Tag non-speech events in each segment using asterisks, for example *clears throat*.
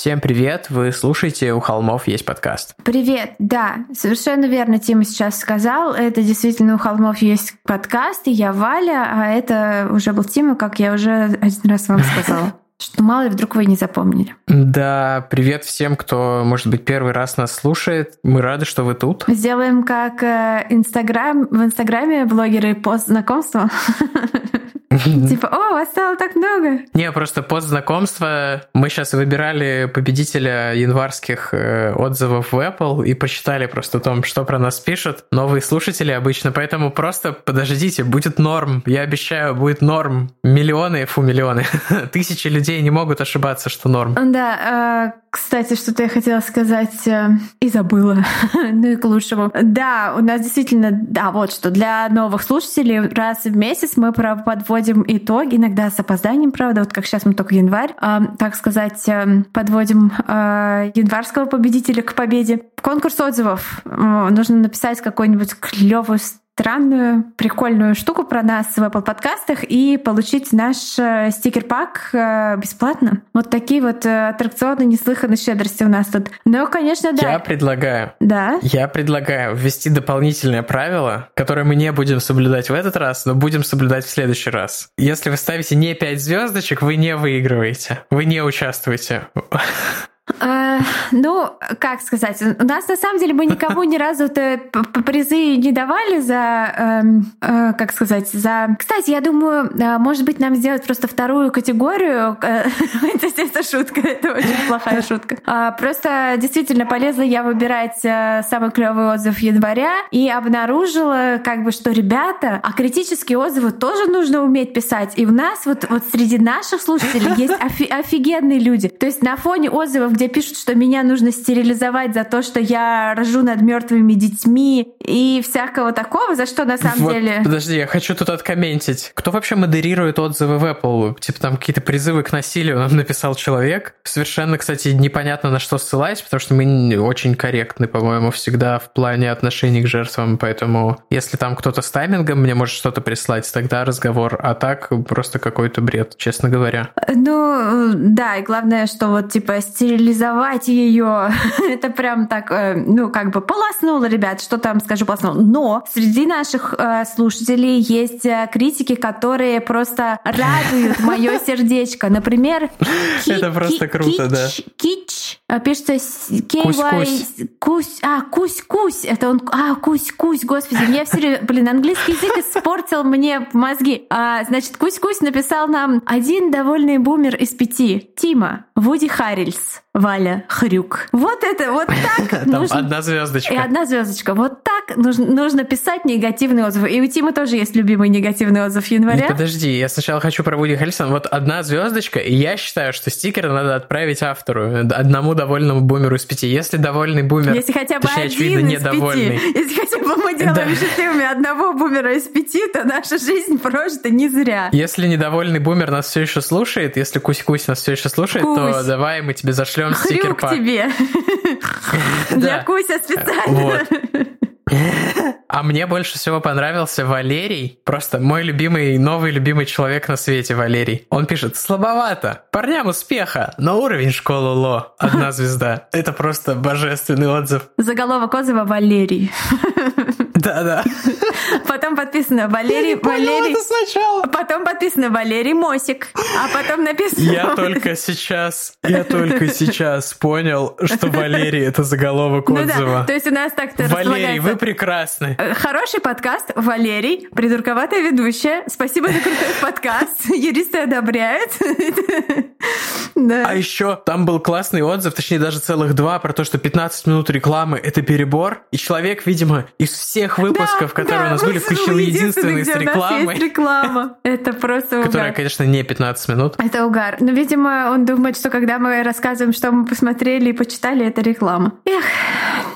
Всем привет! Вы слушаете «У холмов есть подкаст». Привет! Да, совершенно верно Тима сейчас сказал. Это действительно «У холмов есть подкаст», и я Валя, а это уже был Тима, как я уже один раз вам сказала. *laughs* Что мало ли вдруг вы не запомнили. Да, привет всем, кто, может быть, первый раз нас слушает. Мы рады, что вы тут. Сделаем как э, Инстаграм, в Инстаграме блогеры пост знакомства. *laughs* Типа, о, вас стало так много. Не, просто под знакомство мы сейчас выбирали победителя январских э, отзывов в Apple и посчитали просто о том, что про нас пишут новые слушатели обычно, поэтому просто подождите, будет норм. Я обещаю, будет норм. Миллионы, фу, миллионы. *laughs* Тысячи людей не могут ошибаться, что норм. Да, э, кстати, что-то я хотела сказать э, и забыла. *laughs* ну и к лучшему. Да, у нас действительно, да, вот что, для новых слушателей раз в месяц мы подводим итоги, иногда с опозданием, правда, вот как сейчас мы только январь, э, так сказать, э, подводим э, январского победителя к победе. Конкурс отзывов. Э, нужно написать какой-нибудь клевый странную, прикольную штуку про нас в Apple подкастах и получить наш э, стикер-пак э, бесплатно. Вот такие вот э, аттракционы неслыханной щедрости у нас тут. Но, конечно, да. Я предлагаю. Да? Я предлагаю ввести дополнительное правило, которое мы не будем соблюдать в этот раз, но будем соблюдать в следующий раз. Если вы ставите не 5 звездочек, вы не выигрываете. Вы не участвуете. Э, ну, как сказать, у нас на самом деле мы никому ни разу призы не давали за, эм, э, как сказать, за... Кстати, я думаю, э, может быть, нам сделать просто вторую категорию. *laughs* Это шутка, это очень плохая шутка. А, просто действительно полезла я выбирать самый клевый отзыв января и обнаружила, как бы, что ребята, а критические отзывы тоже нужно уметь писать. И у нас вот, вот среди наших слушателей есть *laughs* офигенные люди. То есть на фоне отзывов, где пишут, что меня нужно стерилизовать за то, что я рожу над мертвыми детьми и всякого такого, за что на самом вот, деле... Подожди, я хочу тут откомментить. Кто вообще модерирует отзывы в Apple? Типа там какие-то призывы к насилию нам *laughs* написал человек. Совершенно, кстати, непонятно на что ссылаюсь, потому что мы очень корректны, по-моему, всегда в плане отношений к жертвам, поэтому если там кто-то с таймингом мне может что-то прислать, тогда разговор, а так просто какой-то бред, честно говоря. Ну, да, и главное, что вот типа стерилизовать ее, *laughs* это прям так, э, ну, как бы полоснуло, ребят, что там скажу полоснуло. Но среди наших э, слушателей есть э, критики, которые просто радуют *laughs* мое сердечко. Например, это просто круто, да. Кич пишется KY... Кусь, а, кусь-кусь. Это он, а, кусь-кусь, господи. Я все блин, английский язык испортил мне мозги. А, значит, кусь-кусь написал нам один довольный бумер из пяти. Тима, Вуди Харрельс. Валя Хрюк. Вот это, вот так *laughs* Там нужно... одна звездочка. И одна звездочка. Вот так нужно, нужно писать негативные отзывы. И у Тима тоже есть любимый негативный отзыв января. Не, подожди, я сначала хочу про Вуди Харрельсона. Вот одна звездочка, и я считаю, что стикер надо отправить автору, одному довольному бумеру из пяти. Если довольный бумер, Если хотя бы точнее, один очевидно, из недовольный. Пяти. Если хотя бы мы делаем да. счастливыми одного бумера из пяти, то наша жизнь прожита не зря. Если недовольный бумер нас все еще слушает, если Кусь-Кусь нас все еще слушает, Кусь. то давай мы тебе зашлем стикер по тебе. *laughs* Для Куся специально. А мне больше всего понравился Валерий. Просто мой любимый, новый любимый человек на свете, Валерий. Он пишет, слабовато, парням успеха, но уровень школы ЛО. Одна звезда. Это просто божественный отзыв. Заголовок отзыва Валерий. *laughs* Да-да. Потом подписано Валерий... Валерий... сначала. Потом подписано Валерий Мосик. А потом написано... Я только сейчас, я только сейчас понял, что Валерий — это заголовок Ну отзыва. да, то есть у нас так-то Валерий, вы прекрасны. Э, Хороший подкаст, Валерий, придурковатая ведущая. Спасибо за крутой подкаст. *laughs* Юристы одобряют. *laughs* А еще там был классный отзыв, точнее даже целых два, про то, что 15 минут рекламы — это перебор. И человек, видимо, из всех выпусков, Да, которые да, у нас были, включил единственный с рекламой, реклама. Это просто которая, конечно, не 15 минут. Это угар. Но, видимо, он думает, что когда мы рассказываем, что мы посмотрели и почитали, это реклама. Эх,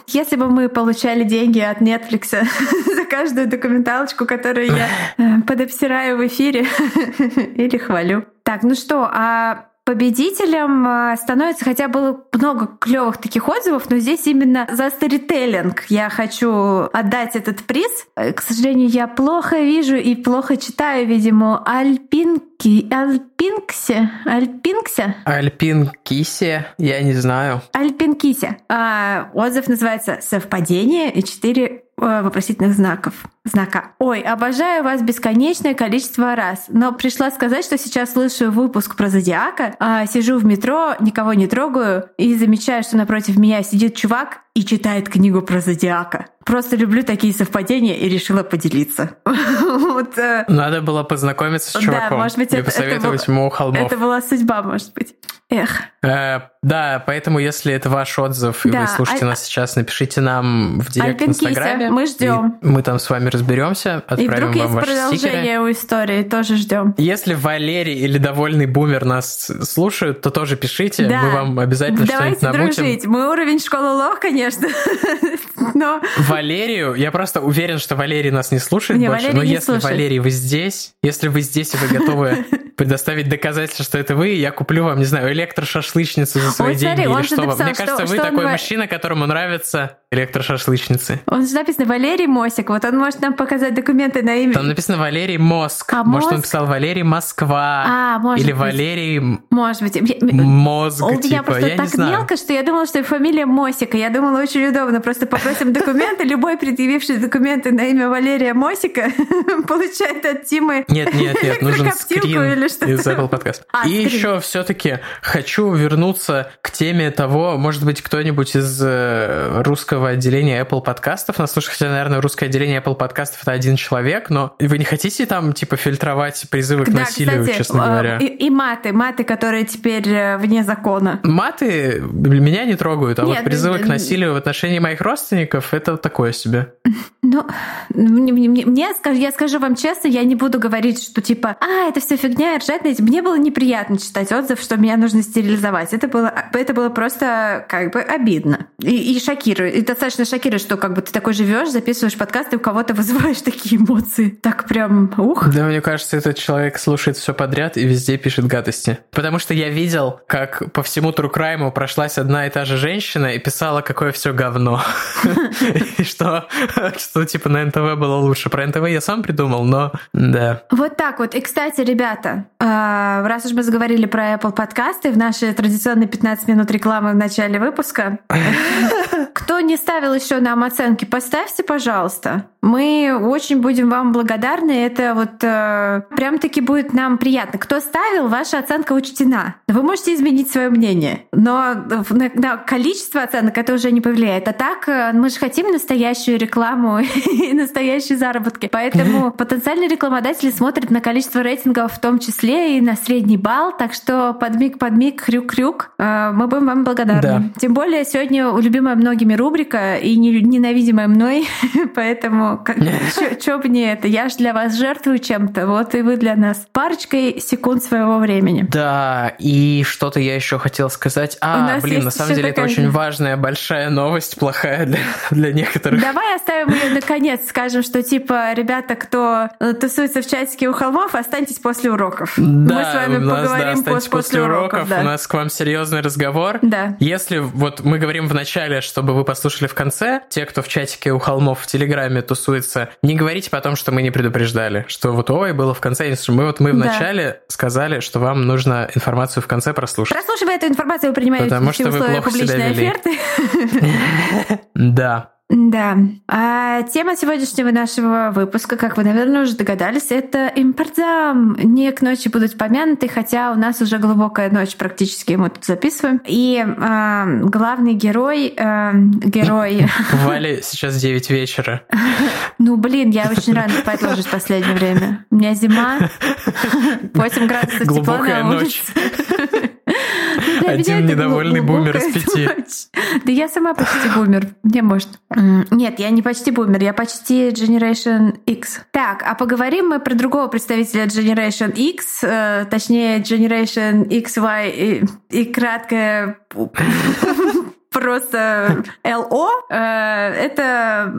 если бы мы получали деньги от Netflix *laughs* за каждую документалочку, которую я э, подобсираю в эфире *laughs* или хвалю. Так, ну что, а Победителем э, становится, хотя было много клевых таких отзывов, но здесь именно за сторителлинг я хочу отдать этот приз. Э, К сожалению, я плохо вижу и плохо читаю, видимо, Альпинки, Альпинксе, Альпинксе, Альпин Кисе, я не знаю. Альпинкисе. А, отзыв называется «Совпадение» и четыре вопросительных знаков. Знака. Ой, обожаю вас бесконечное количество раз, но пришла сказать, что сейчас слышу выпуск про Зодиака, а, сижу в метро, никого не трогаю и замечаю, что напротив меня сидит чувак и читает книгу про Зодиака. Просто люблю такие совпадения и решила поделиться. *laughs* Вот, э, Надо было познакомиться с Да, чуваком может быть, и это- это посоветовать было- ему холмов. это была судьба, может быть. Эх. Э, да, поэтому если это ваш отзыв, и Да, вы слушаете Аль- нас сейчас, напишите нам в директ в Альпинкиса, Инстаграме. мы ждем. и Мы там с вами разберемся, И отправим вдруг вам есть ваши стикеры. продолжение у истории, тоже ждем. Если Валерий или довольный бумер нас слушают, то тоже пишите, Да. мы вам обязательно что-нибудь Давайте намутим. дружить. Мой уровень школы лох, конечно. *laughs* Но Валерию, я просто уверен, что Валерий нас не слушает Не, больше, Валерий но если слушает. Валерий, вы здесь, если вы здесь и вы готовы *laughs* предоставить доказательства, что это вы, я куплю вам, не знаю, электрошашлычницу за свои Вот смотри, деньги он или что вам. Мне кажется, вы что он такой ва- мужчина, которому нравятся электрошашлычницы. он же написано Валерий Мосик. Вот он может нам показать документы на имя. Там написано Валерий Мозг. А, Может, он Мозг? писал Валерий Москва. А, может Или быть. Валерий Может быть. Мозг, У меня типа, просто я так мелко, что я думала, что фамилия Мосика. Я думала, очень удобно. Просто попросим документы. Любой предъявивший документы на имя Валерия Мосика *laughs* получает от Тимы Нет, нет, нет, нужен скрин из Apple Podcast. А, И еще все-таки хочу вернуться к теме того, может быть, кто-нибудь из э, русского отделения Apple подкастов нас слушает, хотя, наверное, русское отделение Apple подкастов это один человек, но вы не хотите там, типа, фильтровать призывы к Да, насилию, кстати, честно а, говоря? И, и маты, маты, которые теперь э, вне закона. Маты меня не трогают, а Нет, вот призывы н- к насилию в отношении моих родственников это такое себе. *laughs* Ну, мне, мне- мне- мне скажу, я скажу вам честно, я не буду говорить, что типа, а, это все фигня, ржать на этим. Мне было неприятно читать отзыв, что меня нужно стерилизовать. Это было, это было просто как бы обидно. И, и шокирует. И достаточно шокирует, что как бы ты такой живешь, записываешь подкаст, и у кого-то вызываешь такие эмоции. Так прям, ух. Да, мне кажется, этот человек слушает все подряд и везде пишет гадости. Потому что я видел, как по всему True Crime прошлась одна и та же женщина и писала, какое все говно. *laughs* И что, что типа на НТВ было лучше. Про НТВ я сам придумал, но да. Вот так вот. И, кстати, ребята, а, раз уж мы заговорили про Apple подкасты в наши традиционные 15 минут рекламы в начале выпуска, *laughs* кто не ставил еще нам оценки, поставьте, пожалуйста. Мы очень будем вам благодарны. Это вот э, прям-таки будет нам приятно. Кто ставил, ваша оценка учтена. Вы можете изменить свое мнение, но на, на количество оценок это уже не повлияет. А так э, мы же хотим настоящую рекламу *laughs* и настоящие заработки. Поэтому *laughs* потенциальные рекламодатели смотрят на количество рейтингов в том числе и на средний балл. Так что подмиг-подмиг, хрюк-хрюк. Э, Мы будем вам благодарны. Да. Тем более сегодня любимая многими рубрика и не- ненавидимая мной. *laughs* Поэтому *laughs* чё, чё бы не это? Я ж для вас жертвую чем-то, вот и вы для нас. Парочкой секунд своего времени. Да, и что-то я еще хотел сказать. А, блин, на самом деле это очень важная, большая новость, плохая для, *laughs* для некоторых. Давай оставим ее наконец, скажем, что типа, ребята, кто э, тусуется в чатике у холмов, останьтесь после уроков. Да, Мы с вами нас, да, поговорим останьтесь пос- после уроков. да. У нас к вам серьезный разговор. Да. Если вот мы говорим в начале, чтобы вы послушали в конце, те, кто в чатике у холмов в Телеграме тусуется, не говорите потом, что мы не предупреждали, что вот ой, было в конце. Мы вот мы в Да. начале сказали, что вам нужно информацию в конце прослушать. Прослушивая эту информацию, вы принимаете Потому что вы плохо себя вели. *laughs* Да. Да. А тема сегодняшнего нашего выпуска, как вы, наверное, уже догадались, это импортзам. Не к ночи будут помянуты, хотя у нас уже глубокая ночь практически, мы тут записываем. И э, главный герой... Э, герой... *laughs* Вали *laughs* сейчас 9 вечера. Ну, блин, я очень рано спать ложусь в последнее время. У меня зима, *laughs* 8 градусов тепла на улице. Один недовольный бумер из пяти. Да я сама почти бумер. Мне может. Нет, я не почти бумер, я почти Generation X. Так, а поговорим мы про другого представителя Generation X, э, точнее Generation XY и, и краткое просто ЛО. Э, это...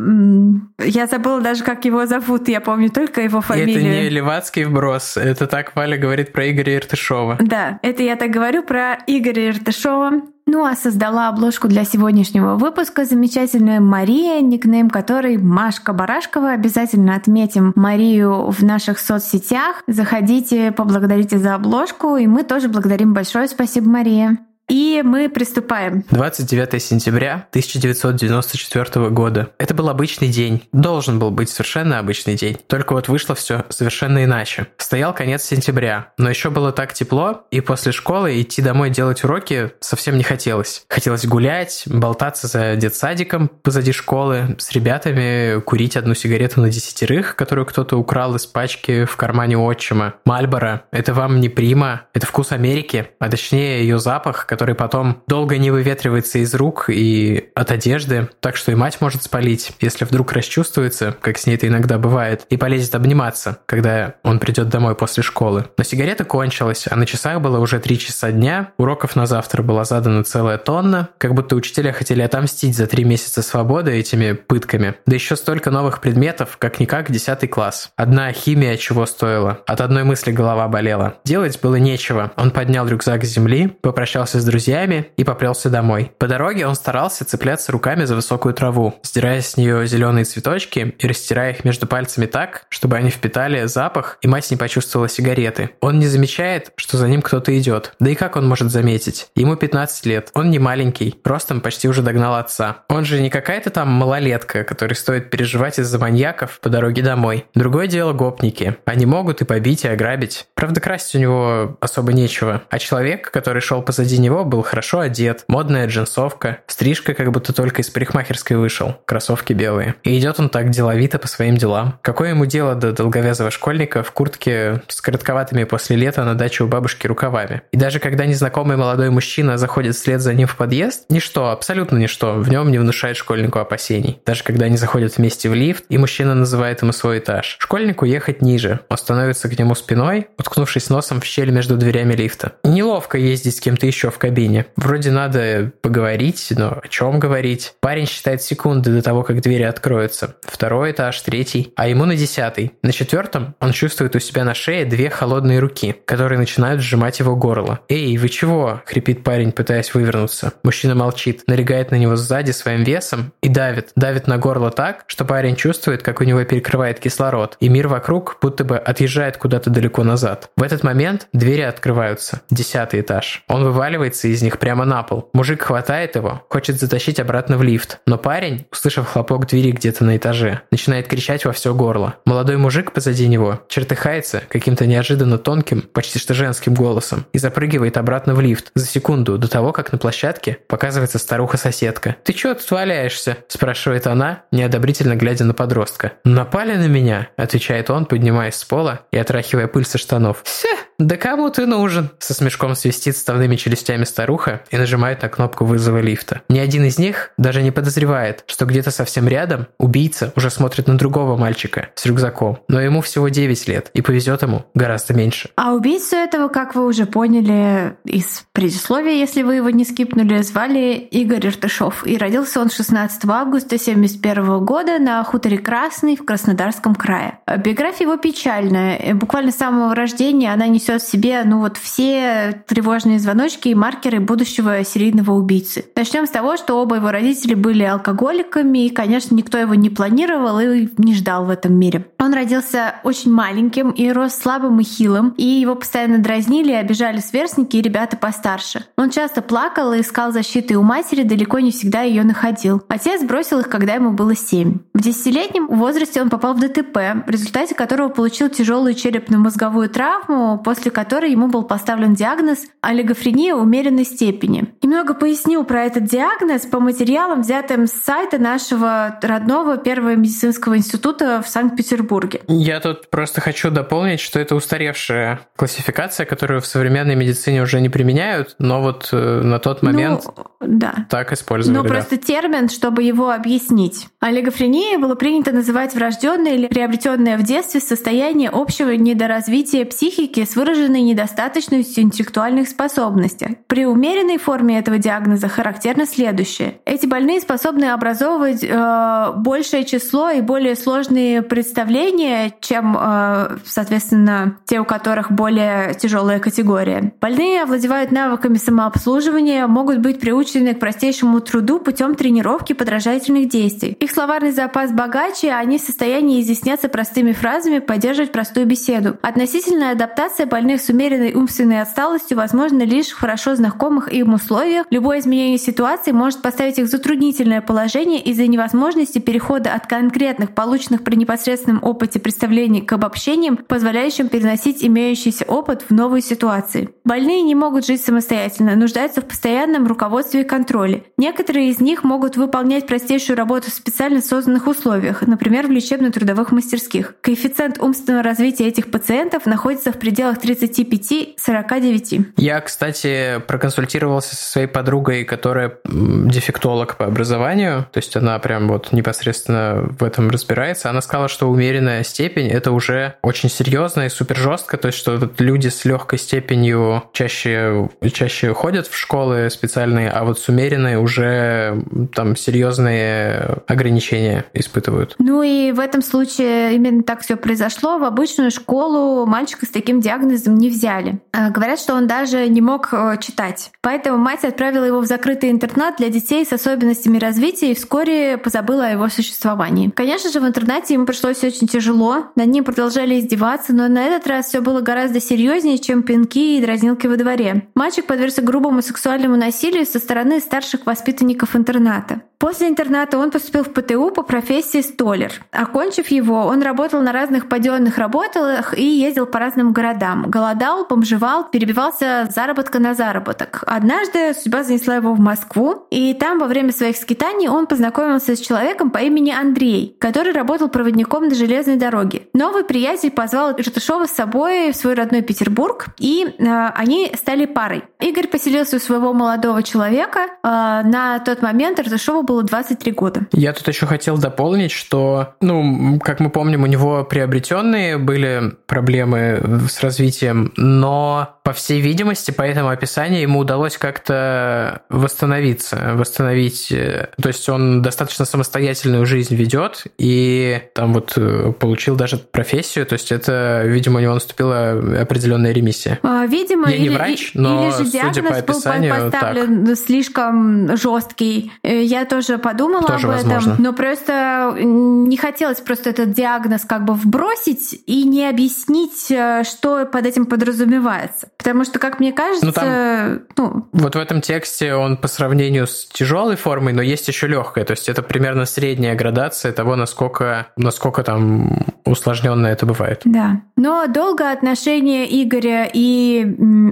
Я забыла даже, как его зовут. Я помню только его фамилию. Это не левацкий вброс. Это так Валя говорит про Игоря Иртышова. Да, это я так говорю про Игоря Иртышова. Ну а создала обложку для сегодняшнего выпуска замечательная Мария, никнейм которой Машка Барашкова. Обязательно отметим Марию в наших соцсетях. Заходите, поблагодарите за обложку, и мы тоже благодарим большое. Спасибо, Мария. И мы приступаем. 29 сентября 1994 года. Это был обычный день. Должен был быть совершенно обычный день. Только вот вышло все совершенно иначе. Стоял конец сентября, но еще было так тепло, и после школы идти домой делать уроки совсем не хотелось. Хотелось гулять, болтаться за детсадиком позади школы, с ребятами курить одну сигарету на десятерых, которую кто-то украл из пачки в кармане отчима. Мальборо — это вам не прима, это вкус Америки, а точнее ее запах, который потом долго не выветривается из рук и от одежды, так что и мать может спалить, если вдруг расчувствуется, как с ней это иногда бывает, и полезет обниматься, когда он придет домой после школы. Но сигарета кончилась, а на часах было уже три часа дня, уроков на завтра была задана целая тонна, как будто учителя хотели отомстить за три месяца свободы этими пытками. Да еще столько новых предметов, как-никак 10 класс. Одна химия чего стоила. От одной мысли голова болела. Делать было нечего. Он поднял рюкзак с земли, попрощался с с друзьями и поплелся домой. По дороге он старался цепляться руками за высокую траву, сдирая с нее зеленые цветочки и растирая их между пальцами так, чтобы они впитали запах, и мать не почувствовала сигареты. Он не замечает, что за ним кто-то идет. Да и как он может заметить? Ему 15 лет. Он не маленький, ростом почти уже догнал отца. Он же не какая-то там малолетка, которой стоит переживать из-за маньяков по дороге домой. Другое дело гопники. Они могут и побить, и ограбить. Правда, красть у него особо нечего. А человек, который шел позади него, него был хорошо одет, модная джинсовка, стрижка как будто только из парикмахерской вышел, кроссовки белые. И идет он так деловито по своим делам. Какое ему дело до долговязого школьника в куртке с коротковатыми после лета на даче у бабушки рукавами? И даже когда незнакомый молодой мужчина заходит вслед за ним в подъезд, ничто, абсолютно ничто, в нем не внушает школьнику опасений. Даже когда они заходят вместе в лифт, и мужчина называет ему свой этаж. Школьнику ехать ниже. Он становится к нему спиной, уткнувшись носом в щель между дверями лифта. Неловко ездить с кем-то еще в кабине. Вроде надо поговорить, но о чем говорить? Парень считает секунды до того, как двери откроются. Второй этаж, третий, а ему на десятый. На четвертом он чувствует у себя на шее две холодные руки, которые начинают сжимать его горло. «Эй, вы чего?» – хрипит парень, пытаясь вывернуться. Мужчина молчит, налегает на него сзади своим весом и давит. Давит на горло так, что парень чувствует, как у него перекрывает кислород, и мир вокруг будто бы отъезжает куда-то далеко назад. В этот момент двери открываются. Десятый этаж. Он вываливается вываливается из них прямо на пол. Мужик хватает его, хочет затащить обратно в лифт. Но парень, услышав хлопок двери где-то на этаже, начинает кричать во все горло. Молодой мужик позади него чертыхается каким-то неожиданно тонким, почти что женским голосом и запрыгивает обратно в лифт за секунду до того, как на площадке показывается старуха-соседка. «Ты чего тут валяешься?» – спрашивает она, неодобрительно глядя на подростка. «Напали на меня?» – отвечает он, поднимаясь с пола и отрахивая пыль со штанов. «Ся, да кому ты нужен?» – со смешком свистит ставными челюстями старуха и нажимает на кнопку вызова лифта. Ни один из них даже не подозревает, что где-то совсем рядом убийца уже смотрит на другого мальчика с рюкзаком. Но ему всего 9 лет, и повезет ему гораздо меньше. А убийцу этого, как вы уже поняли из предисловия, если вы его не скипнули, звали Игорь Иртышов. И родился он 16 августа 1971 года на хуторе Красный в Краснодарском крае. Биография его печальная. Буквально с самого рождения она не несет в себе, ну вот все тревожные звоночки и маркеры будущего серийного убийцы. Начнем с того, что оба его родители были алкоголиками, и, конечно, никто его не планировал и не ждал в этом мире. Он родился очень маленьким и рос слабым и хилым, и его постоянно дразнили и обижали сверстники и ребята постарше. Он часто плакал и искал защиты у матери, далеко не всегда ее находил. Отец бросил их, когда ему было семь. В десятилетнем возрасте он попал в ДТП, в результате которого получил тяжелую черепно-мозговую травму, после которой ему был поставлен диагноз олигофрения умеренной степени. Немного пояснил про этот диагноз по материалам, взятым с сайта нашего родного Первого медицинского института в Санкт-Петербурге. Я тут просто хочу дополнить, что это устаревшая классификация, которую в современной медицине уже не применяют, но вот э, на тот момент ну, да. так использовали. Ну, да. просто термин, чтобы его объяснить. Олигофрения было принято называть врожденное или приобретенное в детстве состояние общего недоразвития психики с выраженной недостаточностью интеллектуальных способностей. При умеренной форме этого диагноза характерно следующее. Эти больные способны образовывать э, большее число и более сложные представления, чем, э, соответственно, те, у которых более тяжелая категория. Больные овладевают навыками самообслуживания, могут быть приучены к простейшему труду путем тренировки подражательных действий. Их словарный запас богаче, а они в состоянии изъясняться простыми фразами, поддерживать простую беседу. Относительная адаптация больных с умеренной умственной отсталостью возможна лишь хорошо знакомых им условиях. Любое изменение ситуации может поставить их в затруднительное положение из-за невозможности перехода от конкретных, полученных при непосредственном опыте представлений к обобщениям, позволяющим переносить имеющийся опыт в новые ситуации. Больные не могут жить самостоятельно, нуждаются в постоянном руководстве и контроле. Некоторые из них могут выполнять простейшую работу в специально созданных условиях, например, в лечебно-трудовых мастерских. Коэффициент умственного развития этих пациентов находится в пределах 35-49. Я, кстати, проконсультировался со своей подругой, которая дефектолог по образованию, то есть она прям вот непосредственно в этом разбирается. Она сказала, что умеренная степень это уже очень серьезно и супер жестко, то есть что люди с легкой степенью чаще, чаще ходят в школы специальные, а вот с умеренной уже там серьезные ограничения испытывают. Ну и в этом случае именно так все произошло. В обычную школу мальчика с таким диагнозом не взяли. А, говорят, что он даже не мог э, читать. Поэтому мать отправила его в закрытый интернат для детей с особенностями развития и вскоре позабыла о его существовании. Конечно же, в интернате ему пришлось очень тяжело. Над ним продолжали издеваться, но на этот раз все было гораздо серьезнее, чем пинки и дразнилки во дворе. Мальчик подвергся грубому сексуальному насилию со стороны старших воспитанников интерната. После интерната он поступил в ПТУ по профессии столер. Окончив его, он работал на разных паденных работах и ездил по разным городам. Голодал, бомжевал, перебивался заработка на заработок. Однажды судьба занесла его в Москву, и там во время своих скитаний он познакомился с человеком по имени Андрей, который работал проводником на железной дороге. Новый приятель позвал Жертышова с собой в свой родной Петербург, и э, они стали парой. Игорь поселился у своего молодого человека. Э, на тот момент Жертышову было 23 года. Я тут еще хотел дополнить, что, ну, как мы помним, у него приобретенные были проблемы с развитием, но, по всей видимости, по этому описанию ему удалось как-то восстановиться, восстановить... Э, то есть он достаточно самостоятельную жизнь ведет и там вот э, получил даже профессию, то есть это, видимо, у него наступила определенная ремиссия. А, видимо, Я или, не врач, но или же судя по описанию, был поставлен так. слишком жесткий. Э, я тоже подумала тоже об возможно. этом, но просто не хотелось просто этот диагноз как бы вбросить и не объяснить, что под этим подразумевается. Потому что, как мне кажется, ну, там, ну... вот в этом тексте он по сравнению с тяжелой формой, но есть еще легкая, то есть это примерно средняя градация того, насколько, насколько там усложненно это бывает. Да. Но долго отношения Игоря и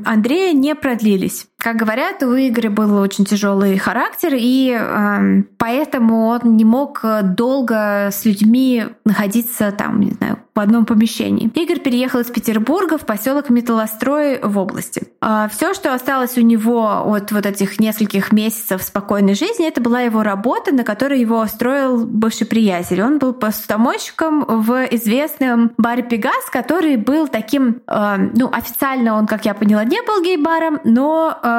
Андрея не продлились. Как говорят, у Игоря был очень тяжелый характер, и э, поэтому он не мог долго с людьми находиться там, не знаю, в одном помещении. Игорь переехал из Петербурга в поселок Металлострой в области. А все, что осталось у него от вот этих нескольких месяцев спокойной жизни, это была его работа, на которой его устроил бывший приятель. Он был посудомойщиком в известном баре «Пегас», который был таким, э, ну, официально он, как я поняла, не был гей-баром, но э,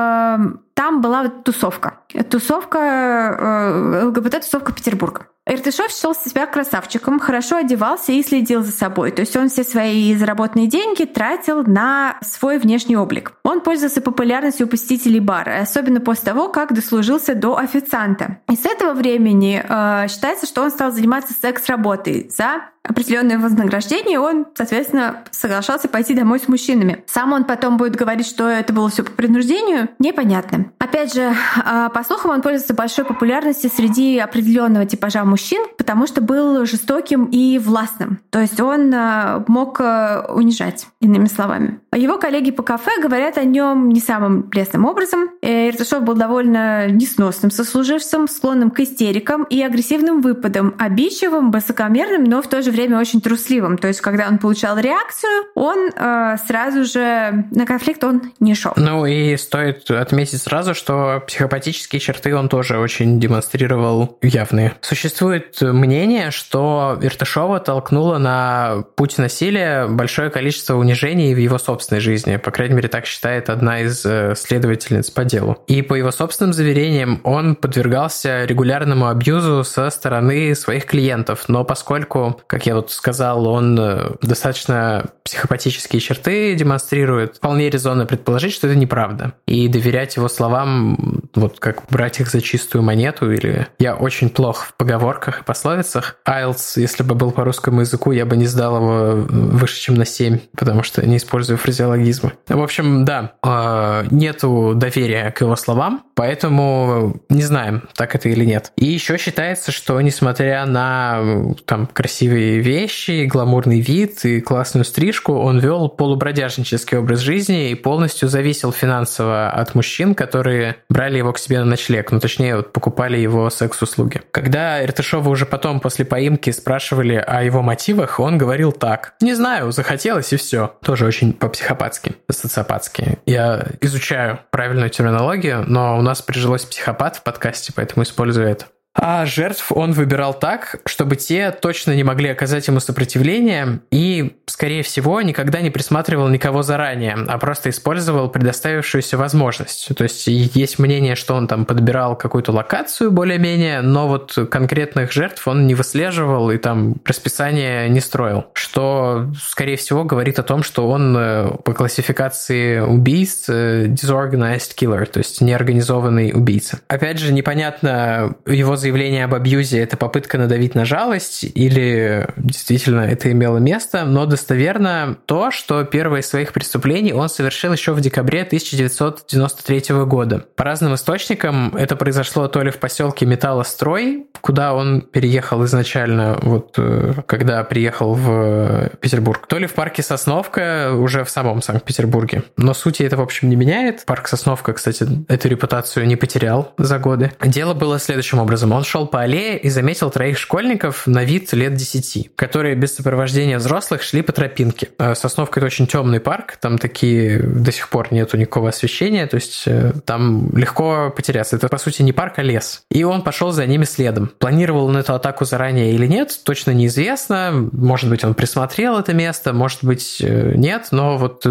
там была тусовка. Тусовка, э, ЛГБТ-тусовка Петербурга. Иртышов считал себя красавчиком, хорошо одевался и следил за собой. То есть он все свои заработанные деньги тратил на свой внешний облик. Он пользовался популярностью у посетителей бара, особенно после того, как дослужился до официанта. И с этого времени э, считается, что он стал заниматься секс-работой за определенное вознаграждение, он, соответственно, соглашался пойти домой с мужчинами. Сам он потом будет говорить, что это было все по принуждению, непонятно. Опять же, а, по слухам, он пользуется большой популярностью среди определенного типажа мужчин, потому что был жестоким и властным. То есть он а, мог а, унижать, иными словами. Его коллеги по кафе говорят о нем не самым лестным образом. Э, Иртышов был довольно несносным сослуживцем, склонным к истерикам и агрессивным выпадам, обидчивым, высокомерным, но в то же время очень трусливым. То есть, когда он получал реакцию, он э, сразу же на конфликт он не шел. Ну и стоит отметить сразу, что психопатические черты он тоже очень демонстрировал явные. Существует мнение, что Иртышова толкнуло на путь насилия большое количество унижений в его собственной жизни. По крайней мере, так считает одна из э, следовательниц по делу. И по его собственным заверениям, он подвергался регулярному абьюзу со стороны своих клиентов. Но поскольку, как я вот сказал, он э, достаточно психопатические черты демонстрирует, вполне резонно предположить, что это неправда. И доверять его словам, вот как брать их за чистую монету, или я очень плох в поговорках и пословицах. IELTS, если бы был по русскому языку, я бы не сдал его выше, чем на 7, потому что не использую фразеологизмы. В общем, да, э, нету доверия к его словам, поэтому не знаем, так это или нет. И еще считается, что несмотря на там красивые вещи, гламурный вид и классную стрижку, он вел полубродяжнический образ жизни и полностью зависел финансово от мужчин, которые брали его к себе на ночлег, ну точнее вот, покупали его секс-услуги. Когда Иртышова уже потом после поимки спрашивали о его мотивах, он говорил так. Не знаю, захотелось и все. Тоже очень по-психопатски, по-социопатски. Я изучаю правильную терминологию, но у нас прижилось психопат в подкасте, поэтому использую это. А жертв он выбирал так, чтобы те точно не могли оказать ему сопротивление и, скорее всего, никогда не присматривал никого заранее, а просто использовал предоставившуюся возможность. То есть есть мнение, что он там подбирал какую-то локацию более-менее, но вот конкретных жертв он не выслеживал и там расписание не строил, что, скорее всего, говорит о том, что он э, по классификации убийц э, disorganized killer, то есть неорганизованный убийца. Опять же, непонятно его заявление об абьюзе – это попытка надавить на жалость или действительно это имело место, но достоверно то, что первое из своих преступлений он совершил еще в декабре 1993 года. По разным источникам это произошло то ли в поселке Металлострой, куда он переехал изначально, вот э, когда приехал в Петербург, то ли в парке Сосновка уже в самом Санкт-Петербурге. Но сути это, в общем, не меняет. Парк Сосновка, кстати, эту репутацию не потерял за годы. Дело было следующим образом. Он шел по аллее и заметил троих школьников на вид лет 10, которые без сопровождения взрослых шли по тропинке. Э, Сосновка — это очень темный парк, там такие до сих пор нету никакого освещения, то есть э, там легко потеряться. Это, по сути, не парк, а лес. И он пошел за ними следом. Планировал он эту атаку заранее или нет, точно неизвестно. Может быть, он присмотрел это место, может быть, э, нет, но вот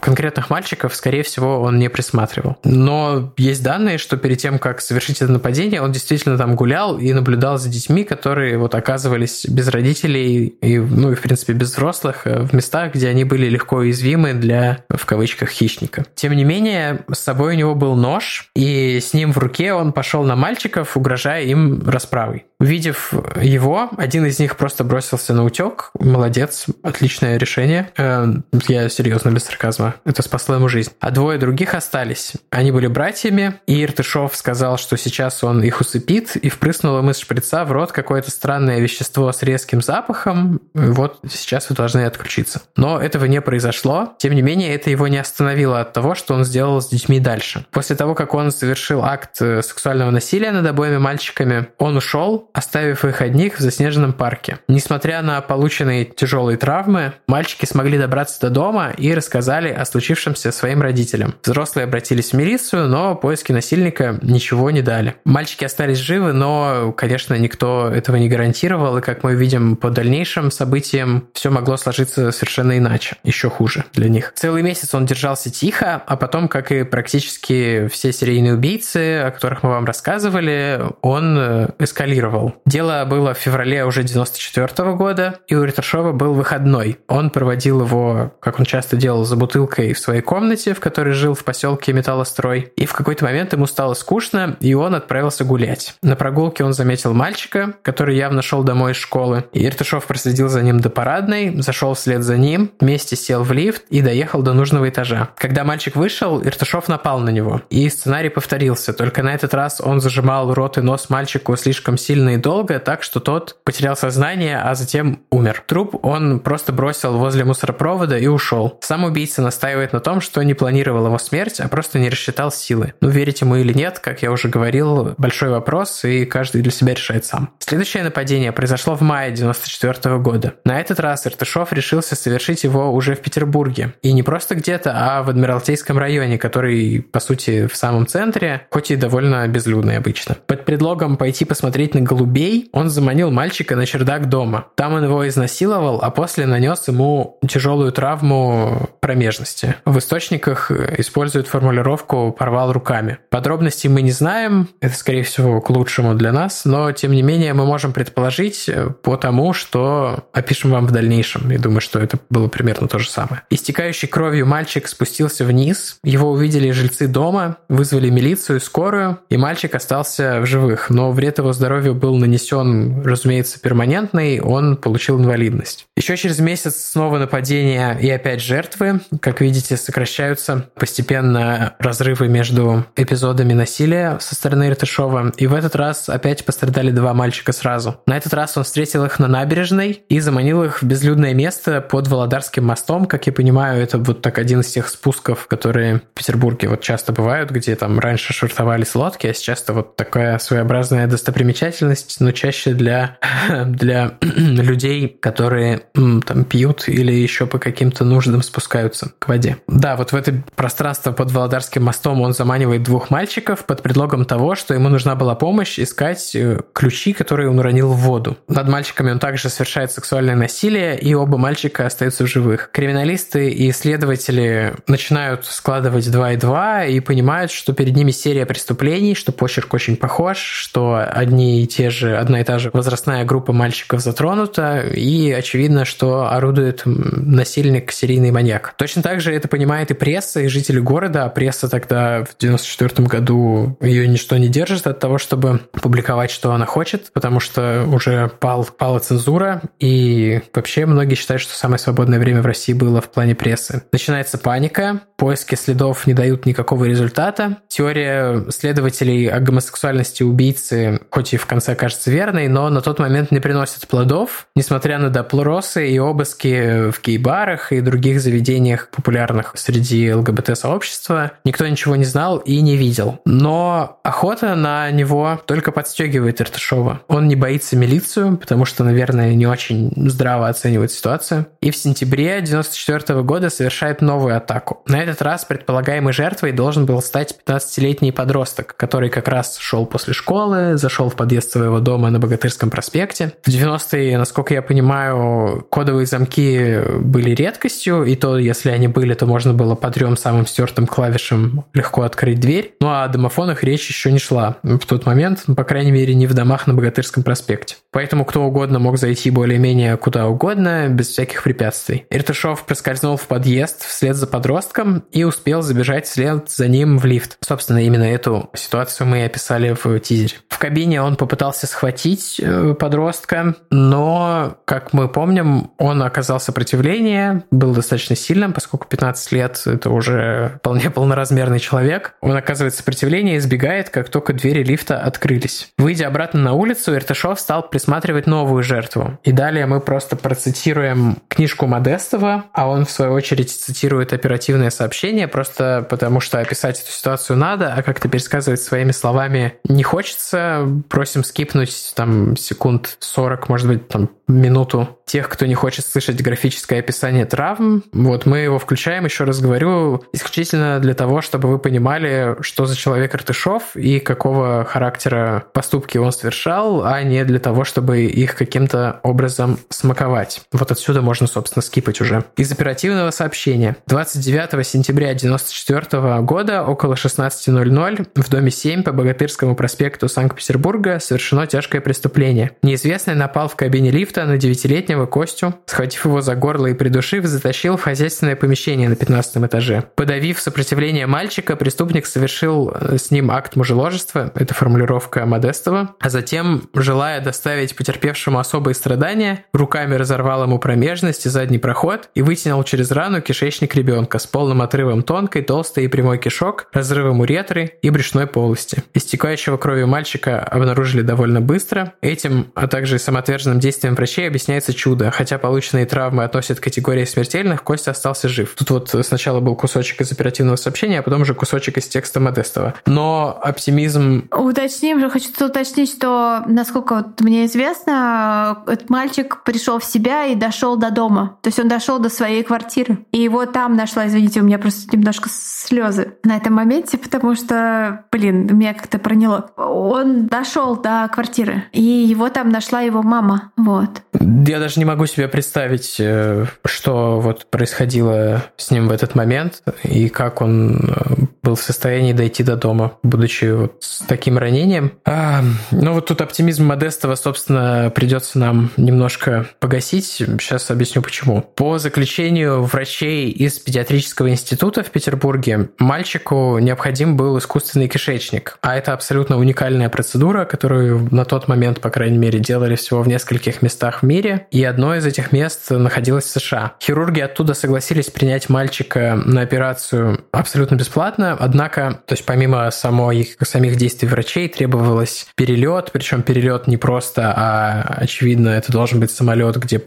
конкретных мальчиков, скорее всего, он не присматривал. Но есть данные, что перед тем, как совершить это нападение, он действительно там гулял гулял и наблюдал за детьми, которые вот оказывались без родителей и, ну, и в принципе, без взрослых э, в местах, где они были легко уязвимы для, в кавычках, хищника. Тем не менее, с собой у него был нож, и с ним в руке он пошел на мальчиков, угрожая им расправой. Увидев его, один из них просто бросился на утек. Молодец, отличное решение. Э, я серьезно, без сарказма. Это спасло ему жизнь. А двое других остались. Они были братьями, и Иртышов сказал, что сейчас он их усыпит и впрыснул им из шприца в рот какое-то странное вещество с резким запахом. Вот сейчас вы должны отключиться. Но этого не произошло. Тем не менее, это его не остановило от того, что он сделал с детьми дальше. После того, как он совершил акт э, сексуального насилия над обоими мальчиками, он ушел, оставив их одних в заснеженном парке. Несмотря на полученные тяжелые травмы, мальчики смогли добраться до дома и рассказали о случившемся своим родителям. Взрослые обратились в милицию, но поиски насильника ничего не дали. Мальчики остались живы, но, конечно, никто этого не гарантировал, и, как мы видим по дальнейшим событиям, все могло сложиться совершенно иначе, еще хуже для них. Целый месяц он держался тихо, а потом, как и практически все серийные убийцы, о которых мы вам рассказывали, он э, эскалировал выпил. Дело было в феврале уже 94 года, и у Иртышова был выходной. Он проводил его, как он часто делал, за бутылкой в своей комнате, в которой жил в поселке Металлострой. И в какой-то момент ему стало скучно, и он отправился гулять. На прогулке он заметил мальчика, который явно шел домой из школы. И Иртышов проследил за ним до парадной, зашел вслед за ним, вместе сел в лифт и доехал до нужного этажа. Когда мальчик вышел, Иртышов напал на него. И сценарий повторился, только на этот раз он зажимал рот и нос мальчику слишком сильно и долго, так что тот потерял сознание, а затем умер. Труп он просто бросил возле мусоропровода и ушел. Сам убийца настаивает на том, что не планировал его смерть, а просто не рассчитал силы. Ну, верите ему или нет, как я уже говорил, большой вопрос, и каждый для себя решает сам. Следующее нападение произошло в мае 94 года. На этот раз Иртышов решился совершить его уже в Петербурге. И не просто где-то, а в Адмиралтейском районе, который, по сути, в самом центре, хоть и довольно безлюдный обычно. Под предлогом пойти посмотреть на голубей, он заманил мальчика на чердак дома. Там он его изнасиловал, а после нанес ему тяжелую травму промежности. В источниках используют формулировку «порвал руками». Подробностей мы не знаем, это, скорее всего, к лучшему для нас, но, тем не менее, мы можем предположить по тому, что опишем вам в дальнейшем. И думаю, что это было примерно то же самое. Истекающий кровью мальчик спустился вниз, его увидели жильцы дома, вызвали милицию, скорую, и мальчик остался в живых. Но вред его здоровью был нанесен, разумеется, перманентный, он получил инвалидность. Еще через месяц снова нападение и опять жертвы. Как видите, сокращаются постепенно разрывы между эпизодами насилия со стороны Иртышова. И в этот раз опять пострадали два мальчика сразу. На этот раз он встретил их на набережной и заманил их в безлюдное место под Володарским мостом. Как я понимаю, это вот так один из тех спусков, которые в Петербурге вот часто бывают, где там раньше швартовались лодки, а сейчас это вот такая своеобразная достопримечательность, но чаще для, *laughs* для *clears throat* людей, которые там пьют или еще по каким-то нуждам спускаются к воде. Да, вот в это пространство под Володарским мостом он заманивает двух мальчиков под предлогом того, что ему нужна была помощь искать э, ключи, которые он уронил в воду. Над мальчиками он также совершает сексуальное насилие, и оба мальчика остаются в живых. Криминалисты и исследователи начинают складывать два и два и понимают, что перед ними серия преступлений, что почерк очень похож, что одни и те же, одна и та же возрастная группа мальчиков затронута, и очевидно, что орудует насильник, серийный маньяк. Точно так же это понимает и пресса, и жители города, а пресса тогда в 94 году ее ничто не держит от того, чтобы публиковать, что она хочет, потому что уже пал, пала цензура, и вообще многие считают, что самое свободное время в России было в плане прессы. Начинается паника, поиски следов не дают никакого результата. Теория следователей о гомосексуальности убийцы, хоть и в конце кажется верной, но на тот момент не приносит плодов, несмотря на допросы и обыски в гей-барах и других заведениях, популярных среди ЛГБТ-сообщества. Никто ничего не знал и не видел. Но охота на него только подстегивает Иртышова. Он не боится милицию, потому что, наверное, не очень здраво оценивает ситуацию. И в сентябре 94 года совершает новую атаку. На этот раз предполагаемой жертвой должен был стать 15-летний подросток, который как раз шел после школы, зашел в подъезд своего дома на Богатырском проспекте. В 90-е, насколько я понимаю, кодовые замки были редкостью, и то, если они были, то можно было по трем самым стертым клавишам легко открыть дверь. Ну а о домофонах речь еще не шла в тот момент, ну, по крайней мере, не в домах на Богатырском проспекте. Поэтому кто угодно мог зайти более-менее куда угодно, без всяких препятствий. Иртышов проскользнул в подъезд вслед за подростком и успел забежать вслед за ним в лифт. Собственно, именно эту ситуацию мы и описали в тизере. В кабине он попытался схватить э, подростка, но, как мы помним, он оказал сопротивление, был достаточно сильным, поскольку 15 лет — это уже вполне полноразмерный человек. Он оказывает сопротивление и избегает, как только двери лифта открылись. Выйдя обратно на улицу, Иртышов стал присматривать новую жертву. И далее мы просто процитируем книжку Модестова, а он, в свою очередь, цитирует оперативное сообщение, просто потому что описать эту ситуацию надо, а как-то пересказывать своими словами не хочется. Просим скипнуть там секунд 40, может быть, там минуту тех, кто не хочет слышать графическое описание травм. Вот мы его включаем, еще раз говорю, исключительно для того, чтобы вы понимали, что за человек Артышов и какого характера поступки он совершал, а не для того, чтобы их каким-то образом смаковать. Вот отсюда можно, собственно, скипать уже. Из оперативного сообщения. 29 сентября 1994 года около 16.00 в доме 7 по Богатырскому проспекту Санкт-Петербурга совершено тяжкое преступление. Неизвестный напал в кабине лифта на 9-летнего Костю, схватив его за горло и придушив, затащил в хозяйственное помещение на 15 этаже. Подавив сопротивление мальчика, преступник совершил э, с ним акт мужеложества, это формулировка Модестова, а затем, желая доставить потерпевшему особые страдания, руками разорвал ему промежность и задний проход и вытянул через рану кишечник ребенка с полным отрывом тонкой, толстой и прямой кишок, разрывом уретры и брюшной полости. Истекающего кровью мальчика обнаружили довольно быстро. Этим, а также самоотверженным действием врачей объясняется чудо. Хотя полученные травмы относят к категории смертельных, Костя остался жив. Тут вот сначала был кусочек из оперативного сообщения, а потом уже кусочек из текста Модестова. Но оптимизм... Уточним, хочу уточнить, что, насколько вот мне известно, этот мальчик пришел в себя и дошел до дома. То есть он дошел до своей квартиры. И его там нашла, извините, у меня просто немножко слезы на этом моменте, потому что, блин, меня как-то проняло. Он дошел до квартиры, и его там нашла его мама. Вот. Я даже не могу себе представить, э, что вот происходило с ним в этот момент и как он э, был в состоянии дойти до дома, будучи вот с таким ранением. А, ну вот тут оптимизм Модестова, собственно, придется нам немножко погасить. Сейчас объясню почему. По заключению врачей из педиатрического института в Петербурге, мальчику необходим был искусственный кишечник. А это абсолютно уникальная процедура, которую на тот момент, по крайней мере, делали всего в нескольких местах в мире. И одно из этих мест находилось в США. Хирурги оттуда согласились принять мальчика на операцию абсолютно бесплатно, однако, то есть помимо самой, самих действий врачей требовалось перелет, причем перелет не просто, а очевидно, это должен быть самолет, где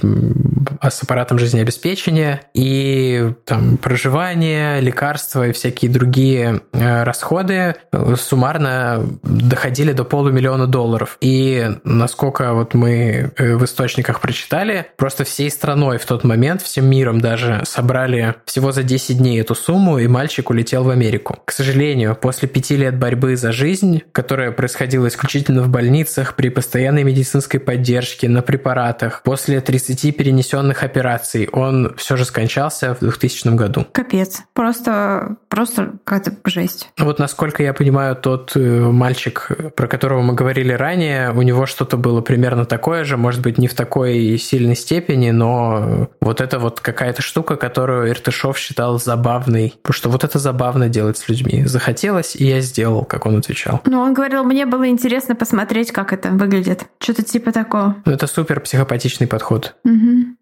с аппаратом жизнеобеспечения, и там проживание, лекарства и всякие другие э, расходы э, суммарно доходили до полумиллиона долларов. И насколько вот мы э, в источниках прочитали, просто всей страной в тот момент, всем миром даже собрали всего за 10 дней эту сумму, и мальчик улетел в Америку. К сожалению, после пяти лет борьбы за жизнь, которая происходила исключительно в больницах, при постоянной медицинской поддержке, на препаратах, после 30 перенесенных операций, он все же скончался в 2000 году. Капец. Просто, просто какая-то жесть. Вот насколько я понимаю, тот э, мальчик, про которого мы говорили ранее, у него что-то было примерно такое же, может быть, не в такой сильной степени, но вот это вот какая-то штука, которую Иртышов считал забавной. Потому что вот это забавно делать с людьми. Захотелось, и я сделал, как он отвечал. Ну, он говорил, мне было интересно посмотреть, как это выглядит. Что-то типа такого. Ну, это супер психопатичный подход. Угу.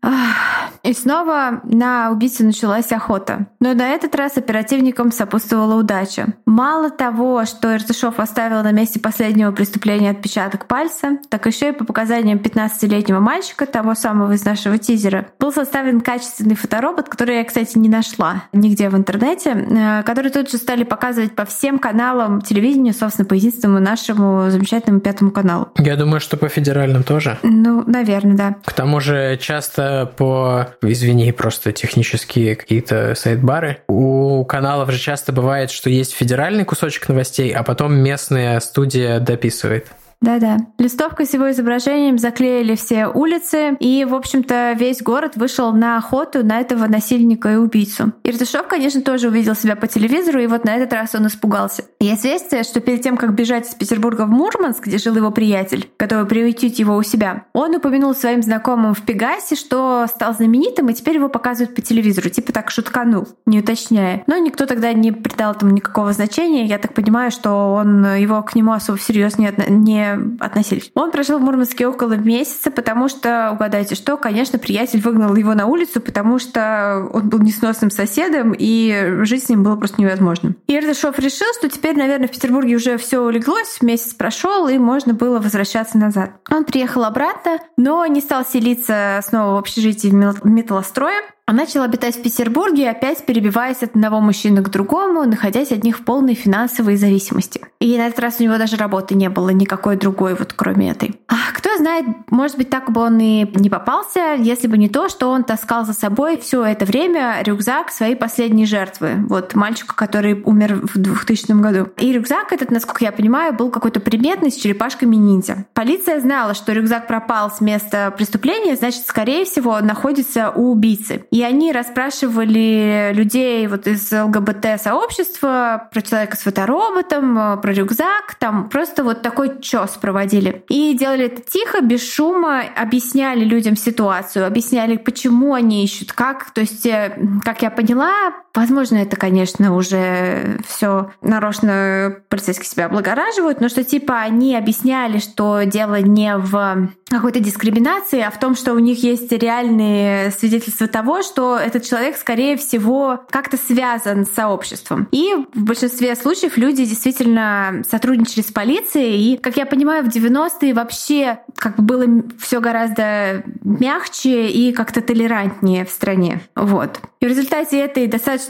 И снова на убийцу началась охота. Но на этот раз оперативникам сопутствовала удача. Мало того, что Иртышов оставил на месте последнего преступления отпечаток пальца, так еще и по показаниям 15-летнего мальчика, того самого из нашего тизера, был составлен качественный фоторобот, который я, кстати, не нашла нигде в интернете, э, который тут же стали показывать по всем каналам телевидения, собственно, по единственному нашему замечательному пятому каналу. Я думаю, что по федеральным тоже. Ну, наверное, да. К тому же часто по, извини, просто технические какие-то сайт-бары, у каналов же часто бывает, что есть федеральный кусочек новостей, а потом местная студия дописывает. Да-да. Листовкой с его изображением заклеили все улицы, и, в общем-то, весь город вышел на охоту на этого насильника и убийцу. Иртышов, конечно, тоже увидел себя по телевизору, и вот на этот раз он испугался. Есть известие, что перед тем, как бежать из Петербурга в Мурманск, где жил его приятель, готовый приютить его у себя, он упомянул своим знакомым в Пегасе, что стал знаменитым, и теперь его показывают по телевизору, типа так шутканул, не уточняя. Но никто тогда не придал этому никакого значения. Я так понимаю, что он его к нему особо всерьез не, не относились. Он прожил в Мурманске около месяца, потому что, угадайте что, конечно, приятель выгнал его на улицу, потому что он был несносным соседом, и жить с ним было просто невозможно. И Эрдышов решил, что теперь, наверное, в Петербурге уже все улеглось, месяц прошел, и можно было возвращаться назад. Он приехал обратно, но не стал селиться снова в общежитии в металлострое, а начал обитать в Петербурге, опять перебиваясь от одного мужчины к другому, находясь от них в полной финансовой зависимости. И на этот раз у него даже работы не было никакой другой, вот кроме этой. А кто знает, может быть, так бы он и не попался, если бы не то, что он таскал за собой все это время рюкзак своей последней жертвы. Вот мальчика, который умер в 2000 году. И рюкзак этот, насколько я понимаю, был какой-то приметный с черепашками ниндзя. Полиция знала, что рюкзак пропал с места преступления, значит, скорее всего, находится у убийцы. И они расспрашивали людей вот из ЛГБТ-сообщества про человека с фотороботом, про рюкзак, там просто вот такой чес проводили. И делали это тихо, без шума, объясняли людям ситуацию, объясняли, почему они ищут, как. То есть, э, как я поняла, возможно, это, конечно, уже все нарочно полицейские себя облагораживают, но что типа они объясняли, что дело не в какой-то дискриминации, а в том, что у них есть реальные свидетельства того, что этот человек, скорее всего, как-то связан с сообществом. И в большинстве случаев люди действительно сотрудничали с полицией. И, как я понимаю, в 90-е вообще как бы было все гораздо мягче и как-то толерантнее в стране. Вот. И в результате этой достаточно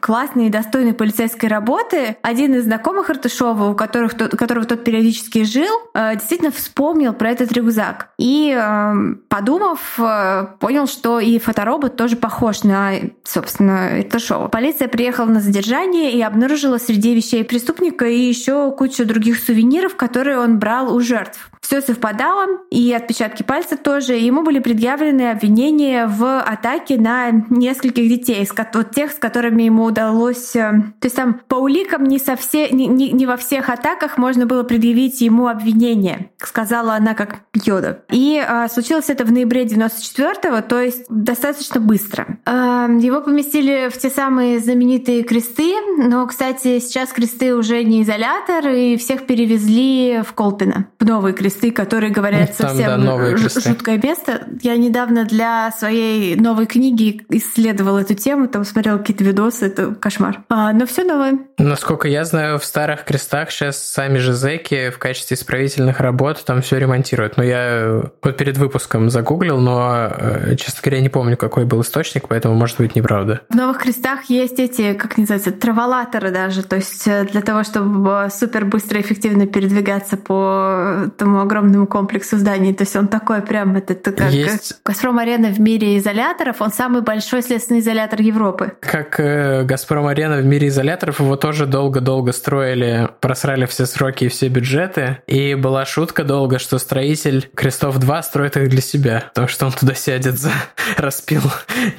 классной и достойной полицейской работы один из знакомых Артышова, у которых тот, которого тот периодически жил, э, действительно вспомнил про этот рюкзак. И, эм, подумав, э, понял, что и фоторобот тоже похож на, собственно, Артышова. Полиция приехала на задержание и обнаружила среди вещей преступника и еще кучу других сувениров, которые он брал у жертв. Все совпадало, и отпечатки пальцев тоже. Ему были предъявлены обвинения в атаке на нескольких детей, вот тех, с которыми ему удалось... Э, то есть там по уликам не, со все, не, не, не во всех атаках можно было предъявить ему обвинение, сказала она как Йода. И а, случилось это в ноябре 94-го, то есть достаточно быстро. А, его поместили в те самые знаменитые кресты, но, кстати, сейчас кресты уже не изолятор, и всех перевезли в Колпино, в новые кресты кресты, которые говорят Там, совсем да, жуткое место. Я недавно для своей новой книги исследовала эту тему, там смотрела какие-то видосы, это кошмар. А, но все новое. Насколько я знаю, в старых крестах сейчас сами же зэки в качестве исправительных работ там все ремонтируют. Но я вот перед выпуском загуглил, но, э, честно говоря, не помню, какой был источник, поэтому может быть неправда. В новых крестах есть эти, как называется, траволаторы даже, то есть э, для того, чтобы супер быстро и эффективно передвигаться по тому огромному комплексу зданий. То есть он такой прям, это, это как Есть... Газпром-арена в мире изоляторов, он самый большой следственный изолятор Европы. Как э, Газпром-арена в мире изоляторов, его тоже долго-долго строили, просрали все сроки и все бюджеты. И была шутка долго, что строитель Крестов-2 строит их для себя, потому что он туда сядет за *laughs* распил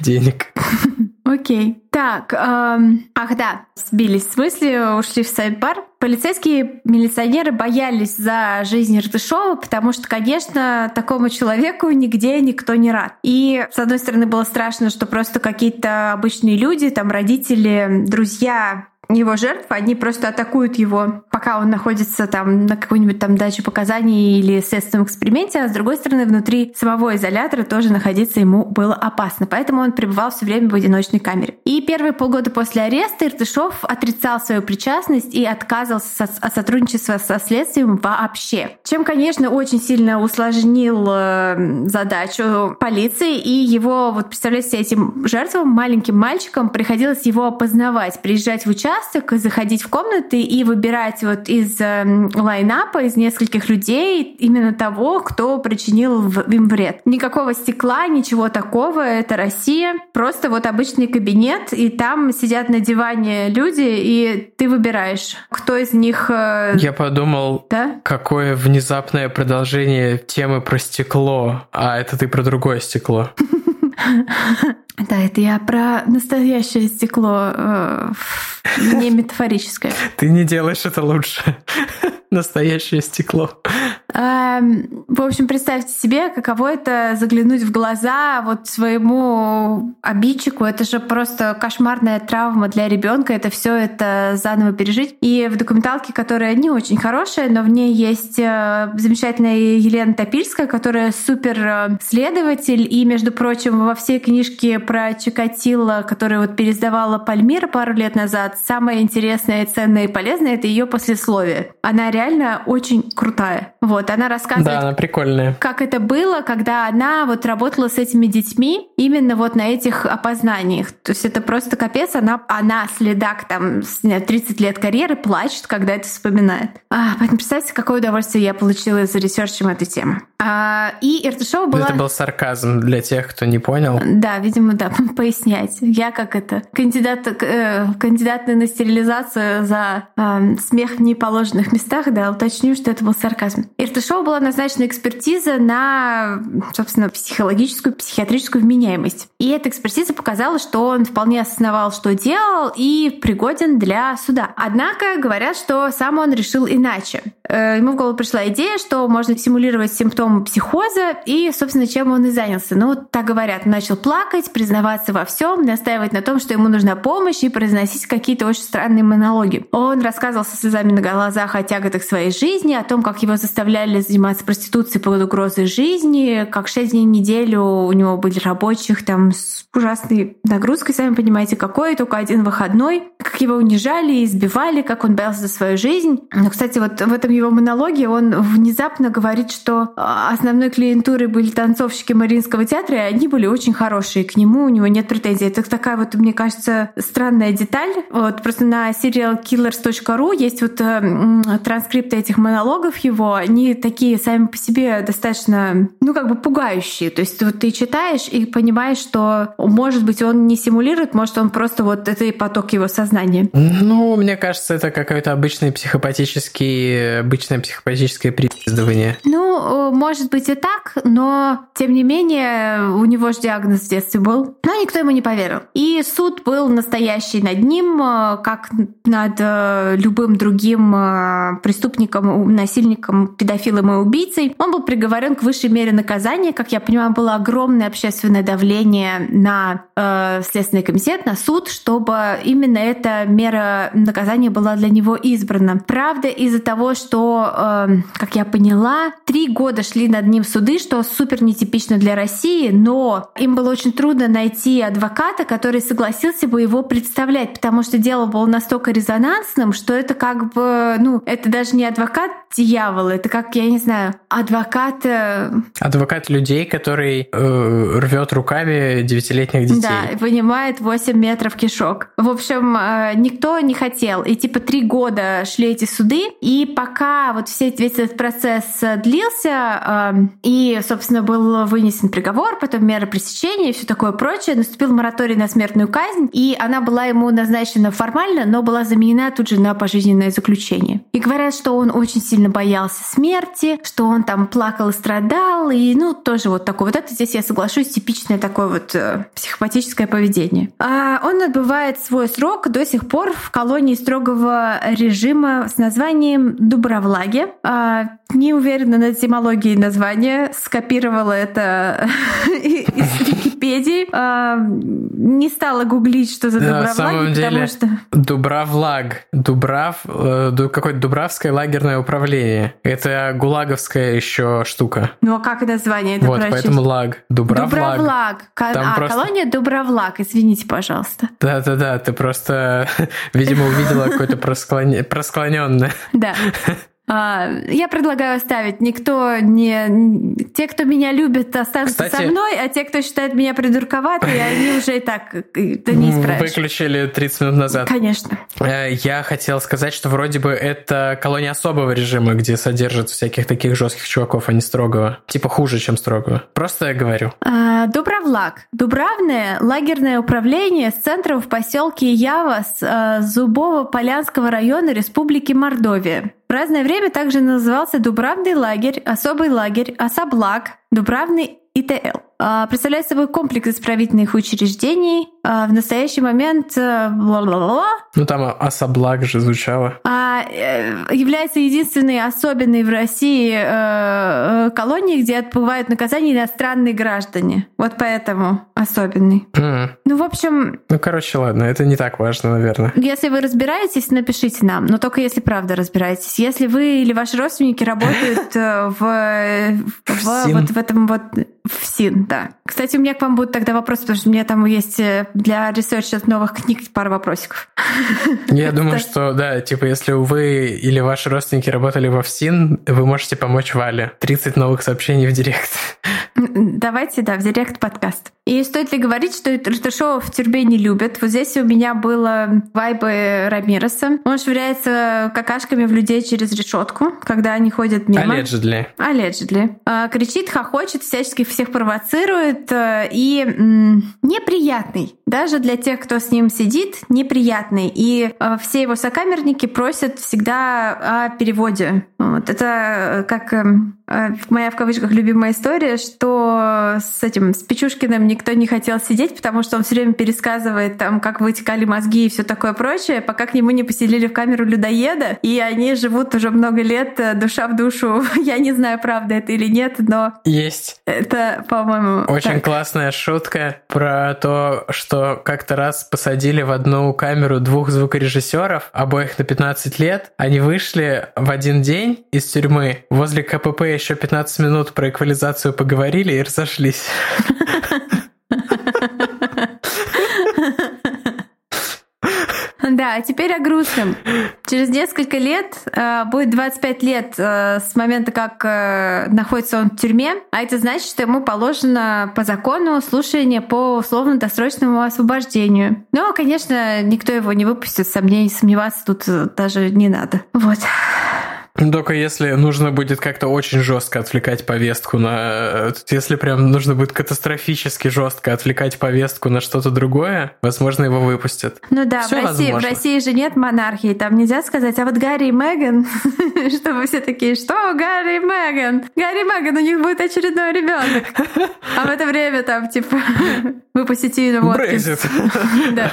денег. *laughs* Окей. Так, эм, ах да, сбились с мысли, ушли в сайт-бар. Полицейские милиционеры боялись за жизнь Ртышова, потому что, конечно, такому человеку нигде никто не рад. И, с одной стороны, было страшно, что просто какие-то обычные люди, там родители, друзья его жертв, они просто атакуют его, пока он находится там на какой-нибудь там даче показаний или следственном эксперименте, а с другой стороны, внутри самого изолятора тоже находиться ему было опасно. Поэтому он пребывал все время в одиночной камере. И первые полгода после ареста Иртышов отрицал свою причастность и отказывался от сотрудничества со следствием вообще. Чем, конечно, очень сильно усложнил э, задачу полиции, и его, вот представляете, этим жертвам, маленьким мальчикам, приходилось его опознавать, приезжать в участок, участок, заходить в комнаты и выбирать вот из э, лайнапа, из нескольких людей именно того, кто причинил им вред. Никакого стекла, ничего такого, это Россия. Просто вот обычный кабинет, и там сидят на диване люди, и ты выбираешь, кто из них... Э... Я подумал, да? какое внезапное продолжение темы про стекло, а это ты про другое стекло. *laughs* Да, это я про настоящее стекло, э, не *laughs* метафорическое. Ты не делаешь это лучше. *laughs* Настоящее стекло. Эм, в общем, представьте себе, каково это заглянуть в глаза вот своему обидчику. Это же просто кошмарная травма для ребенка. Это все это заново пережить. И в документалке, которая не очень хорошая, но в ней есть э, замечательная Елена Топильская, которая супер э, следователь. И, между прочим, во всей книжке про Чикатило, которую вот пересдавала Пальмира пару лет назад, самое интересное, ценное и полезное — это ее послесловие. Она реально очень крутая. Вот, она рассказывает... Да, она прикольная. Как это было, когда она вот работала с этими детьми именно вот на этих опознаниях. То есть это просто капец. Она, она следак там 30 лет карьеры плачет, когда это вспоминает. А, поэтому представьте, какое удовольствие я получила за ресерчем этой темы. А, и Иртышева была... Это был сарказм для тех, кто не понял. Да, видимо, да, *laughs* пояснять. Я как это, кандидат, э, кандидат на стерилизацию за э, смех в неположенных местах, да, уточню, что это был сарказм. Иртышева была назначена экспертиза на, собственно, психологическую, психиатрическую вменяемость. И эта экспертиза показала, что он вполне осознавал, что делал, и пригоден для суда. Однако говорят, что сам он решил иначе. Э, ему в голову пришла идея, что можно симулировать симптомы психоза, и, собственно, чем он и занялся. Ну, так говорят, начал плакать, признаваться во всем, настаивать на том, что ему нужна помощь, и произносить какие-то очень странные монологи. Он рассказывал со слезами на глазах о тяготах своей жизни, о том, как его заставляли заниматься проституцией под угрозой жизни, как шесть дней в неделю у него были рабочих там с ужасной нагрузкой, сами понимаете, какой, только один выходной, как его унижали, избивали, как он боялся за свою жизнь. Но, кстати, вот в этом его монологе он внезапно говорит, что а, основной клиентурой были танцовщики Мариинского театра, и они были очень хорошие к нему, у него нет претензий. Это такая вот, мне кажется, странная деталь. Вот просто на serialkillers.ru есть вот э, транскрипты этих монологов его, они такие сами по себе достаточно, ну, как бы пугающие. То есть вот ты читаешь и понимаешь, что, может быть, он не симулирует, может, он просто вот это поток его сознания. Ну, мне кажется, это какой-то обычный психопатический, обычное психопатическое припиздывание. Ну, может быть и так, но, тем не менее, у него же диагноз в детстве был. Но никто ему не поверил. И суд был настоящий над ним, э, как над э, любым другим э, преступником, насильником, педофилом и убийцей. Он был приговорен к высшей мере наказания. Как я понимаю, было огромное общественное давление на э, Следственный комитет, на суд, чтобы именно эта мера наказания была для него избрана. Правда, из-за того, что, э, как я поняла, три года шли над ним суды, что супер нетипично для России, но им было очень трудно найти адвоката, который согласился бы его представлять, потому что дело было настолько резонансным, что это как бы, ну, это даже не адвокат дьявола, это как, я не знаю, адвокат... Э, адвокат людей, который э, рвет руками девятилетних детей. Да, вынимает 8 метров кишок. В общем, э, никто не хотел. И типа три года шли эти суды, и пока вот все, весь этот процесс длился, и, собственно, был вынесен приговор, потом мера пресечения и все такое прочее, наступил мораторий на смертную казнь, и она была ему назначена формально, но была заменена тут же на пожизненное заключение. И говорят, что он очень сильно боялся смерти, что он там плакал и страдал, и, ну, тоже вот такой. Вот это здесь я соглашусь, типичное такое вот э, психопатическое поведение. А он отбывает свой срок до сих пор в колонии строгого режима с названием Дубровлаги. А, не уверена на этимологии названия, скопировала это *laughs* из Википедии. А, не стала гуглить, что за самом деле, что... Дубравлаг. Дубрав, э, какое-то Дубравское лагерное управление. Это гулаговская еще штука. Ну а как название? Это вот, поэтому лаг. Дубравлаг. Дубравлаг. А, колония Дубравлаг, извините, пожалуйста. Да-да-да, ты просто, *laughs* видимо, увидела какое-то просклоненное. Да. *laughs* А, я предлагаю оставить. Никто не... Те, кто меня любит, останутся Кстати, со мной, а те, кто считает меня придурковатой, *laughs* они уже и так это не исправишь. Выключили 30 минут назад. Конечно. Э, я хотел сказать, что вроде бы это колония особого режима, где содержат всяких таких жестких чуваков, а не строгого. Типа хуже, чем строгого. Просто я говорю. А, Дубравлаг. Дубравное лагерное управление с центром в поселке Явас э, Зубово-Полянского района Республики Мордовия. В разное время также назывался Дубравный лагерь, особый лагерь, Особлак, Дубравный ИТЛ. А, представляет собой комплекс исправительных учреждений. А, в настоящий момент... Бла-бла-бла. Ну там особлаг же звучало. А является единственной особенной в России колонией, где отбывают наказание иностранные граждане. Вот поэтому особенный. Mm. Ну, в общем... Ну, короче, ладно, это не так важно, наверное. Если вы разбираетесь, напишите нам, но только если правда разбираетесь. Если вы или ваши родственники работают в, в, в вот в этом вот ФСИН, да. Кстати, у меня к вам будут тогда вопросы, потому что у меня там есть э, для research а новых книг пару вопросиков. *laughs* Я думаю, что, да, типа, если вы или ваши родственники работали во ФСИН, вы можете помочь Вале. 30 новых сообщений в Директ. Давайте, да, в Директ подкаст. И стоит ли говорить, что Арташова в тюрьме не любят? Вот здесь у меня было вайбы Рамиреса. Он швыряется какашками в людей через решетку, когда они ходят мимо. Allegedly. Allegedly. А, кричит, хохочет, всячески всех провоцирует э, и неприятный. Даже для тех, кто с ним сидит, неприятный. И э, все его сокамерники просят всегда о переводе. Вот. Это как эм, э, моя в кавычках любимая история, что с этим с Печушкиным никто не хотел сидеть, потому что он все время пересказывает там, как вытекали мозги и все такое прочее, пока к нему не поселили в камеру людоеда, и они живут уже много лет э, душа в душу. *laughs* Я не знаю, правда это или нет, но... Есть. Это, по-моему... Очень так. классная шутка про то, что как-то раз посадили в одну камеру двух звукорежиссеров, обоих на 15 лет. Они вышли в один день из тюрьмы. Возле КПП еще 15 минут про эквализацию поговорили и разошлись. *laughs* Да, а теперь о грустном. Через несколько лет, э, будет 25 лет э, с момента, как э, находится он в тюрьме, а это значит, что ему положено по закону слушание по условно-досрочному освобождению. Но, конечно, никто его не выпустит, сомнений, сомневаться тут даже не надо. Вот. Только если нужно будет как-то очень жестко отвлекать повестку на... Если прям нужно будет катастрофически жестко отвлекать повестку на что-то другое, возможно, его выпустят. Ну да, в России, в России же нет монархии, там нельзя сказать, а вот Гарри и Меган, *laughs* чтобы все такие, что Гарри и Меган? Гарри и Меган, у них будет очередной ребенок. А в это время там, типа, *laughs* выпустить Ину Брейзит. *laughs* Да.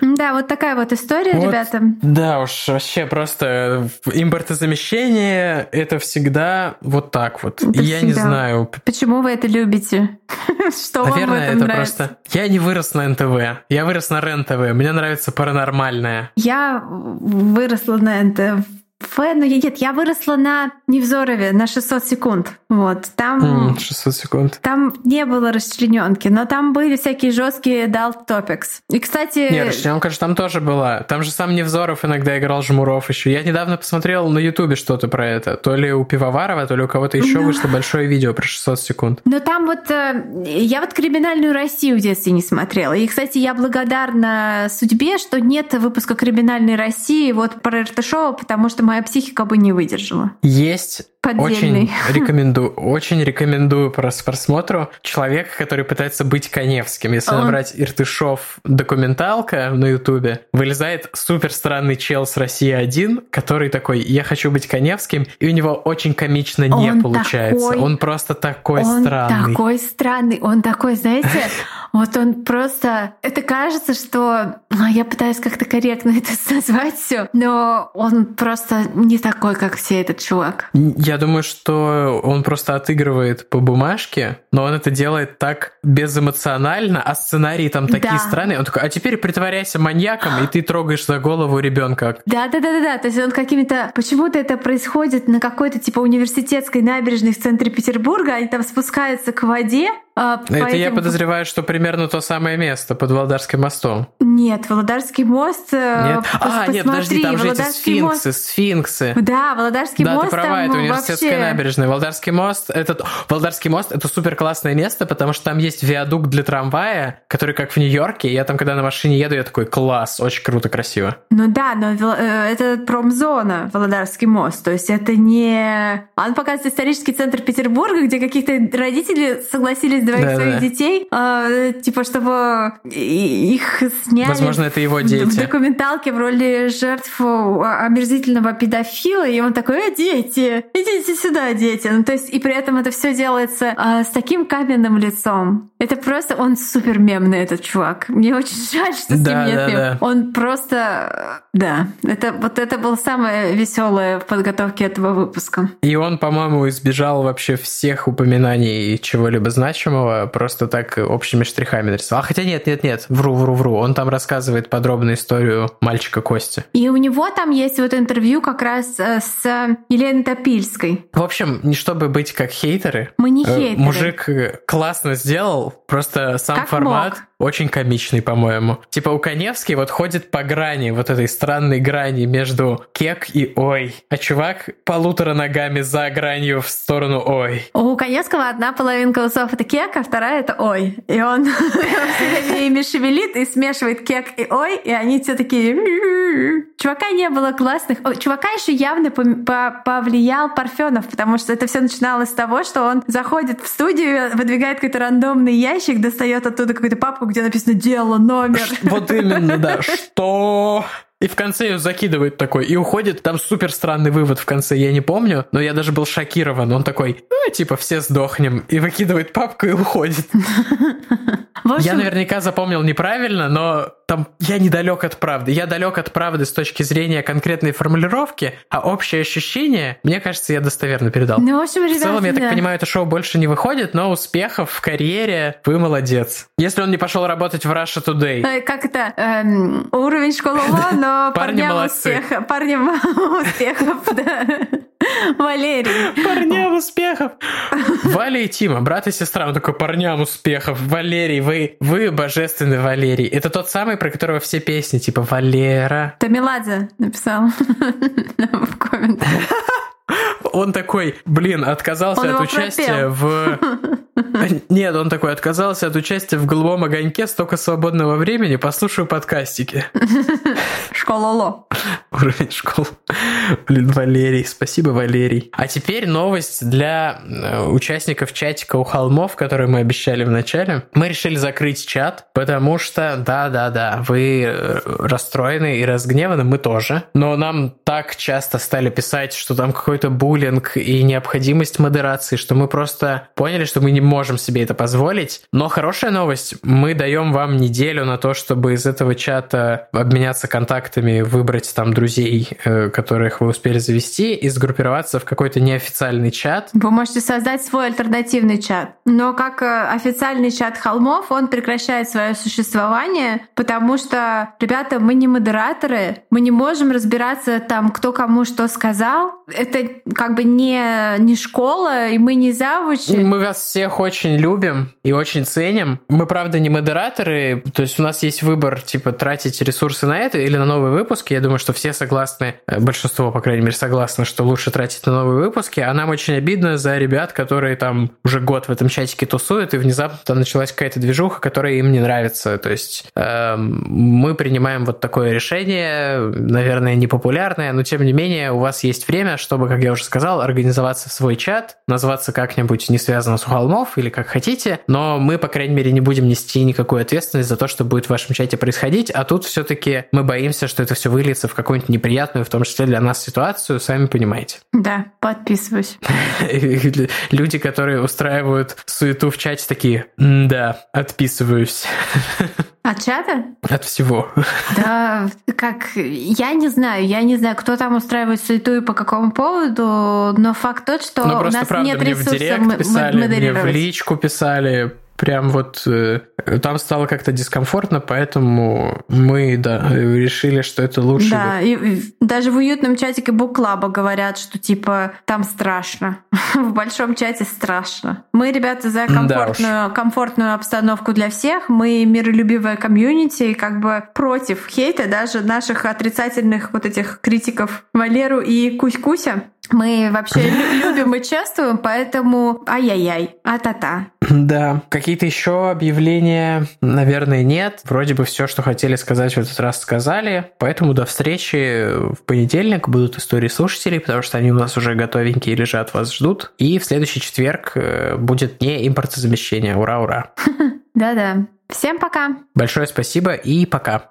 Да, вот такая вот история, ребята. Да уж, вообще просто импорт импортозамещение — это всегда вот так вот. Это я всегда. не знаю. Почему вы это любите? *laughs* Что Наверное, вам в этом это нравится? просто... Я не вырос на НТВ. Я вырос на РЕН-ТВ. Мне нравится паранормальное. Я выросла на НТВ Фэ, ну нет, я выросла на Невзорове на 600 секунд. Вот, там... Mm, 600 секунд. Там не было расчлененки, но там были всякие жесткие dalt topics. И, кстати... Не, расчлененка же там тоже была. Там же сам Невзоров иногда играл Жмуров еще. Я недавно посмотрел на Ютубе что-то про это. То ли у Пивоварова, то ли у кого-то еще но... вышло большое видео про 600 секунд. Но там вот... Э, я вот «Криминальную Россию» в детстве не смотрела. И, кстати, я благодарна судьбе, что нет выпуска «Криминальной России» вот про РТ-шоу, потому что моя психика бы не выдержала. Есть Поддельный. Очень *laughs* рекомендую, очень рекомендую прос просмотру человека, который пытается быть Коневским. Если Он... набрать Иртышов документалка на Ютубе, вылезает супер странный чел с России один, который такой, я хочу быть Коневским, и у него очень комично не Он получается. Такой... Он просто такой Он странный. такой странный. Он такой, знаете, *laughs* вот он просто... Это кажется, что... А, я пытаюсь как-то корректно это *laughs* назвать все, но он просто не такой, как все этот чувак. Я думаю, что он просто отыгрывает по бумажке, но он это делает так безэмоционально, а сценарии там такие да. странные. Он такой, а теперь притворяйся маньяком, и ты трогаешь за голову ребенка. Да, да, да, да, да. То есть он какими-то... Почему-то это происходит на какой-то типа университетской набережной в центре Петербурга, они там спускаются к воде, а, Это этим... я подозреваю, что примерно то самое место под Володарским мостом. Нет, Володарский мост... Э, нет? А, нет, подожди, там же эти сфинксы, мост... сфинксы. Да, Володарский да, мост ты права, это университетская вообще... набережная. Володарский мост, это... Володарский мост — это супер классное место, потому что там есть виадук для трамвая, который как в Нью-Йорке. Я там, когда на машине еду, я такой, класс, очень круто, красиво. Ну да, но э, это промзона, Володарский мост. То есть это не... Он показывает исторический центр Петербурга, где каких-то родители согласились двоих да, своих да. детей, э, типа, чтобы их сняли Возможно, это его дети. в документалке в роли жертв омерзительного педофила, и он такой, э, дети, идите сюда, дети. Ну, то есть, и при этом это все делается э, с таким каменным лицом. Это просто, он супер мемный, этот чувак. Мне очень *laughs* жаль, что с да, ним нет да, Да. Он просто, да, это вот это было самое веселое в подготовке этого выпуска. И он, по-моему, избежал вообще всех упоминаний чего-либо значимого, просто так общими штрихами нарисовал. А хотя нет, нет, нет, вру, вру, вру. Он там рассказывает подробную историю мальчика Кости. И у него там есть вот интервью как раз э, с Еленой Топильской. В общем, не чтобы быть как хейтеры. Мы не э, хейтеры. Мужик классно сделал, просто сам как формат. Мог очень комичный, по-моему. Типа у Коневский вот ходит по грани, вот этой странной грани между кек и ой. А чувак полутора ногами за гранью в сторону ой. У Коневского одна половинка усов это кек, а вторая это ой. И он *laughs* все ими шевелит и смешивает кек и ой, и они все такие... Чувака не было классных. Чувака еще явно повлиял Парфенов, потому что это все начиналось с того, что он заходит в студию, выдвигает какой-то рандомный ящик, достает оттуда какую-то папку, где написано «Дело, номер». Вот именно, да. Что? И в конце ее закидывает такой и уходит. Там супер странный вывод в конце, я не помню, но я даже был шокирован. Он такой, ну, типа, все сдохнем. И выкидывает папку и уходит. *laughs* Я наверняка запомнил неправильно, но там я недалек от правды. Я далек от правды с точки зрения конкретной формулировки, а общее ощущение, мне кажется, я достоверно передал. Ну, в общем, ребята, В целом, я так понимаю, это шоу больше не выходит, но успехов в карьере вы молодец. Если он не пошел работать в Russia Today. Э, как это? Эм, уровень школы *laughs* но Парни парням успеха. Парням *laughs* успехов, да. Валерий. Парням успехов. Валя и Тима, брат и сестра. Он такой, парням успехов. Валерий, вы, вы божественный Валерий. Это тот самый, про которого все песни, типа Валера. Тамиладзе написал *laughs* в комментариях. Он такой, блин, отказался он от участия пропел. в... *laughs* Нет, он такой, отказался от участия в «Голубом огоньке», столько свободного времени, послушаю подкастики. *laughs* Школа Ло. *laughs* Уровень школ. Блин, Валерий, спасибо, Валерий. А теперь новость для э, участников чатика у холмов, который мы обещали в начале. Мы решили закрыть чат, потому что, да-да-да, вы э, расстроены и разгневаны, мы тоже. Но нам так часто стали писать, что там какой-то буллинг и необходимость модерации, что мы просто поняли, что мы не можем себе это позволить. Но хорошая новость, мы даем вам неделю на то, чтобы из этого чата обменяться контактами, выбрать там друзей, э, которых вы успели завести, и сгруппироваться в какой-то неофициальный чат. Вы можете создать свой альтернативный чат. Но как э, официальный чат холмов, он прекращает свое существование, потому что, ребята, мы не модераторы, мы не можем разбираться там, кто кому что сказал. Это как бы не, не школа, и мы не завучи. Мы вас всех очень любим и очень ценим. Мы, правда, не модераторы, то есть у нас есть выбор, типа, тратить ресурсы на это или на новые выпуски. Я думаю, что все согласны, э, большинство, по крайней мере, согласны, что лучше тратить на новые выпуски, а нам очень обидно за ребят, которые там уже год в этом чатике тусуют, и внезапно там началась какая-то движуха, которая им не нравится. То есть э, мы принимаем вот такое решение, наверное, непопулярное, но тем не менее у вас есть время, чтобы, как я уже сказал, организоваться в свой чат, назваться как-нибудь не связано с холмов или как хотите, но мы, по крайней мере, не будем нести никакую ответственность за то, что будет в вашем чате происходить, а тут все-таки мы боимся, что это все выльется в какую-нибудь неприятную, в том числе для нас, ситуацию, сами понимаете. Да, подписываюсь. *laughs* Люди, которые устраивают суету в чате, такие, да, отписываюсь. *laughs* От чата? От всего. Да, как, я не знаю, я не знаю, кто там устраивает суету и по какому поводу, но факт тот, что ну, у нас правда, нет мне ресурсов в директ писали, мне в личку писали, прям вот э, там стало как-то дискомфортно, поэтому мы, да, решили, что это лучше. Да, и, и даже в уютном чатике Буклаба говорят, что типа там страшно. *laughs* в большом чате страшно. Мы, ребята, за комфортную, да комфортную обстановку для всех. Мы миролюбивая комьюнити и как бы против хейта даже наших отрицательных вот этих критиков Валеру и Кусь-Куся. Мы вообще *laughs* любим и чувствуем, поэтому ай-яй-яй, а-та-та. *clears throat* Да. Какие-то еще объявления, наверное, нет. Вроде бы все, что хотели сказать в этот раз, сказали. Поэтому до встречи в понедельник будут истории слушателей, потому что они у нас уже готовенькие лежат, вас ждут. И в следующий четверг э, будет не импортозамещение. Ура, ура. *laughs* Да-да. Всем пока. Большое спасибо и пока.